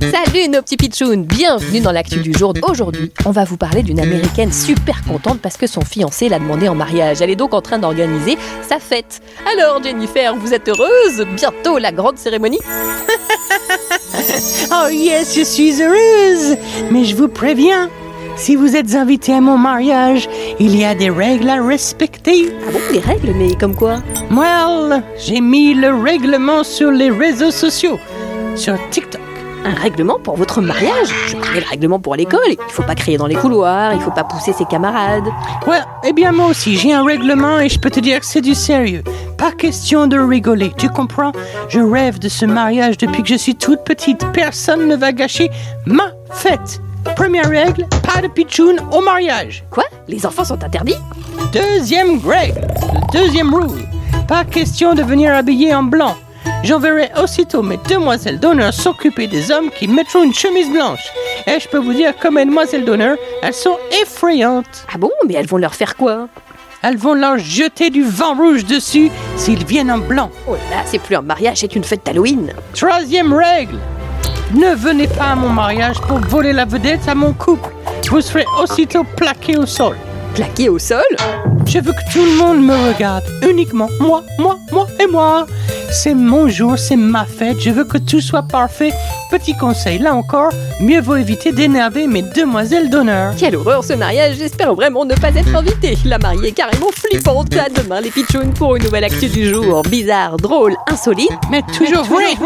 Salut nos petits pitchouns, bienvenue dans l'actu du jour. Aujourd'hui, on va vous parler d'une américaine super contente parce que son fiancé l'a demandé en mariage. Elle est donc en train d'organiser sa fête. Alors Jennifer, vous êtes heureuse? Bientôt la grande cérémonie Oh yes, je suis heureuse. Mais je vous préviens, si vous êtes invité à mon mariage, il y a des règles à respecter. Ah bon, des règles, mais comme quoi? Well, j'ai mis le règlement sur les réseaux sociaux, sur TikTok. Un règlement pour votre mariage? Je connais le règlement pour l'école. Il faut pas crier dans les couloirs, il faut pas pousser ses camarades. Ouais, eh bien moi aussi, j'ai un règlement et je peux te dire que c'est du sérieux. Pas question de rigoler, tu comprends? Je rêve de ce mariage depuis que je suis toute petite. Personne ne va gâcher ma fête. Première règle, pas de pitchoun au mariage. Quoi? Les enfants sont interdits? Deuxième règle, deuxième rule, pas question de venir habillé en blanc. J'enverrai aussitôt mes demoiselles d'honneur s'occuper des hommes qui mettront une chemise blanche. Et je peux vous dire que mes demoiselles d'honneur, elles sont effrayantes. Ah bon? Mais elles vont leur faire quoi? Elles vont leur jeter du vent rouge dessus s'ils viennent en blanc. Oh là, c'est plus un mariage, c'est une fête d'Halloween. Troisième règle, ne venez pas à mon mariage pour voler la vedette à mon couple. Vous serez aussitôt plaqué au sol. Plaqué au sol? Je veux que tout le monde me regarde, uniquement moi, moi, moi et moi. C'est mon jour, c'est ma fête, je veux que tout soit parfait. Petit conseil, là encore, mieux vaut éviter d'énerver mes demoiselles d'honneur. Quelle horreur ce mariage, j'espère vraiment ne pas être invité. La mariée est carrément flippante. À demain les pitchouns pour une nouvelle actu du jour. Bizarre, drôle, insolite. Mais toujours vrai.